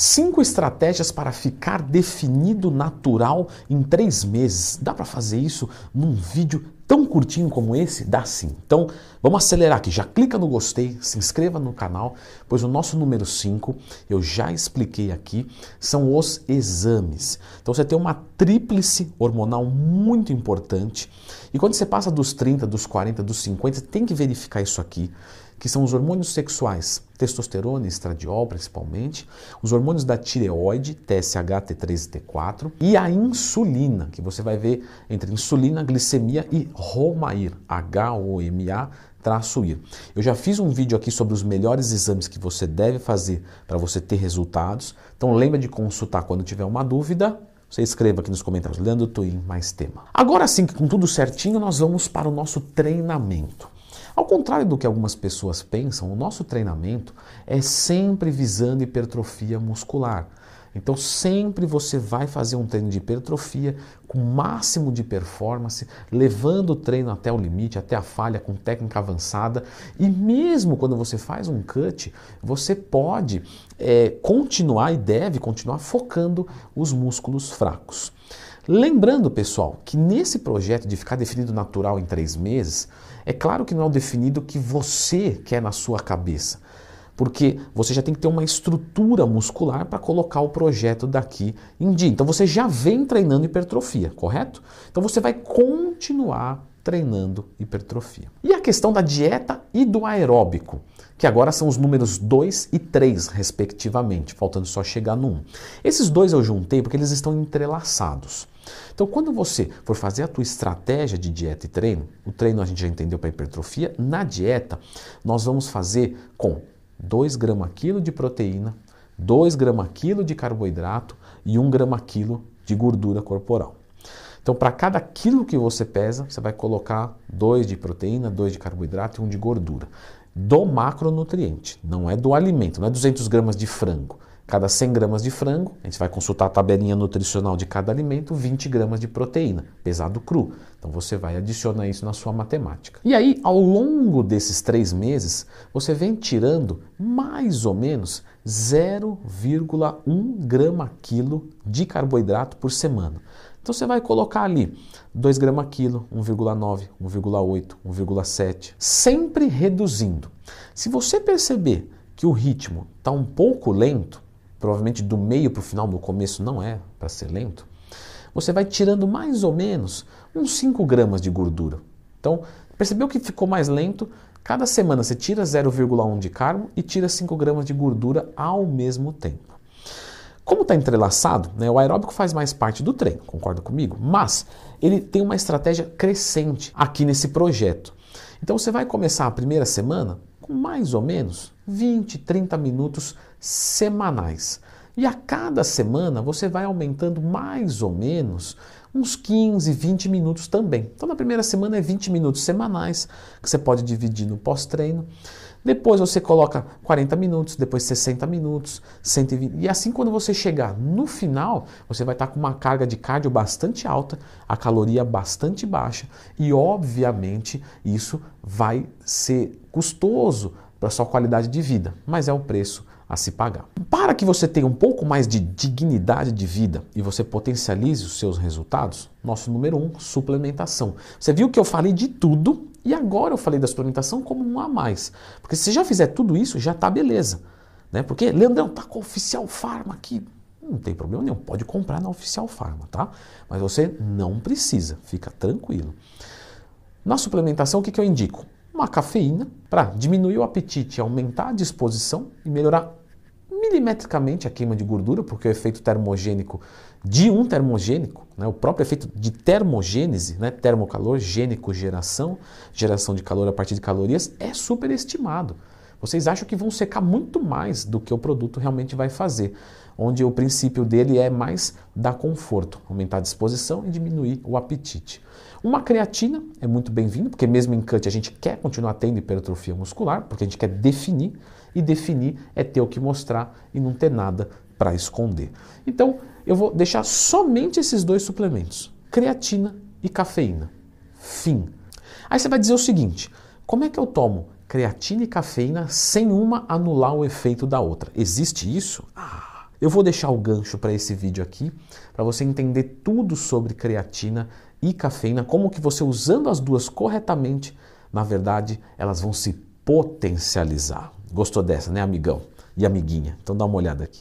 Cinco estratégias para ficar definido natural em três meses. Dá para fazer isso num vídeo tão curtinho como esse? Dá sim. Então, vamos acelerar aqui. Já clica no gostei, se inscreva no canal, pois o nosso número 5, eu já expliquei aqui, são os exames. Então, você tem uma tríplice hormonal muito importante. E quando você passa dos 30, dos 40, dos 50, você tem que verificar isso aqui que são os hormônios sexuais, testosterona e estradiol principalmente, os hormônios da tireoide, TSH, T3 e T4, e a insulina, que você vai ver entre insulina, glicemia e HOMA-IR, H-O-M-A, traço IR. Eu já fiz um vídeo aqui sobre os melhores exames que você deve fazer para você ter resultados, então lembra de consultar quando tiver uma dúvida, você escreva aqui nos comentários, Leandro Twin, mais tema. Agora sim, com tudo certinho, nós vamos para o nosso treinamento. Ao contrário do que algumas pessoas pensam, o nosso treinamento é sempre visando hipertrofia muscular. Então, sempre você vai fazer um treino de hipertrofia com máximo de performance, levando o treino até o limite, até a falha, com técnica avançada. E mesmo quando você faz um cut, você pode é, continuar e deve continuar focando os músculos fracos. Lembrando, pessoal, que nesse projeto de ficar definido natural em três meses, é claro que não é o definido que você quer na sua cabeça, porque você já tem que ter uma estrutura muscular para colocar o projeto daqui em dia. Então você já vem treinando hipertrofia, correto? Então você vai continuar treinando hipertrofia. E a questão da dieta e do aeróbico, que agora são os números 2 e 3, respectivamente, faltando só chegar no 1. Um. Esses dois eu juntei porque eles estão entrelaçados. Então, quando você for fazer a tua estratégia de dieta e treino, o treino a gente já entendeu para hipertrofia, na dieta nós vamos fazer com 2 gramas quilo de proteína, 2 gramas quilo de carboidrato e 1 grama quilo de gordura corporal. Então, para cada quilo que você pesa, você vai colocar 2 de proteína, 2 de carboidrato e 1 de gordura. Do macronutriente, não é do alimento, não é 200 gramas de frango. Cada 100 gramas de frango, a gente vai consultar a tabelinha nutricional de cada alimento, 20 gramas de proteína, pesado cru. Então você vai adicionar isso na sua matemática. E aí, ao longo desses três meses, você vem tirando mais ou menos 0,1 grama quilo de carboidrato por semana. Então você vai colocar ali 2 gramas quilo, 1,9, 1,8, 1,7, sempre reduzindo. Se você perceber que o ritmo está um pouco lento, provavelmente do meio para o final, no começo não é para ser lento, você vai tirando mais ou menos uns 5 gramas de gordura. Então, percebeu que ficou mais lento? Cada semana você tira 0,1 de carbo e tira 5 gramas de gordura ao mesmo tempo. Como está entrelaçado, né, o aeróbico faz mais parte do treino, concorda comigo? Mas ele tem uma estratégia crescente aqui nesse projeto. Então você vai começar a primeira semana com mais ou menos 20, 30 minutos semanais. E a cada semana você vai aumentando mais ou menos uns 15, 20 minutos também. Então na primeira semana é 20 minutos semanais, que você pode dividir no pós-treino. Depois você coloca 40 minutos, depois 60 minutos, 120. E assim quando você chegar no final, você vai estar com uma carga de cardio bastante alta, a caloria bastante baixa e obviamente isso vai ser custoso para sua qualidade de vida, mas é o preço a se pagar. Para que você tenha um pouco mais de dignidade de vida e você potencialize os seus resultados, nosso número um, suplementação. Você viu que eu falei de tudo e agora eu falei da suplementação como um a mais. Porque se você já fizer tudo isso, já tá beleza. Né? Porque, Leandrão, tá com a Oficial Farma aqui. Não tem problema nenhum, pode comprar na Oficial Farma, tá? Mas você não precisa, fica tranquilo. Na suplementação, o que, que eu indico? Uma cafeína para diminuir o apetite, aumentar a disposição e melhorar milimetricamente a queima de gordura, porque o efeito termogênico de um termogênico, né, o próprio efeito de termogênese, né, termocalor, gênico, geração, geração de calor a partir de calorias, é superestimado. Vocês acham que vão secar muito mais do que o produto realmente vai fazer, onde o princípio dele é mais dar conforto, aumentar a disposição e diminuir o apetite. Uma creatina é muito bem-vindo, porque mesmo em cut a gente quer continuar tendo hipertrofia muscular, porque a gente quer definir, e definir é ter o que mostrar e não ter nada para esconder. Então, eu vou deixar somente esses dois suplementos, creatina e cafeína. Fim. Aí você vai dizer o seguinte: como é que eu tomo creatina e cafeína sem uma anular o efeito da outra? Existe isso? Ah, Eu vou deixar o gancho para esse vídeo aqui, para você entender tudo sobre creatina e cafeína, como que você usando as duas corretamente, na verdade, elas vão se potencializar. Gostou dessa, né, amigão e amiguinha? Então dá uma olhada aqui.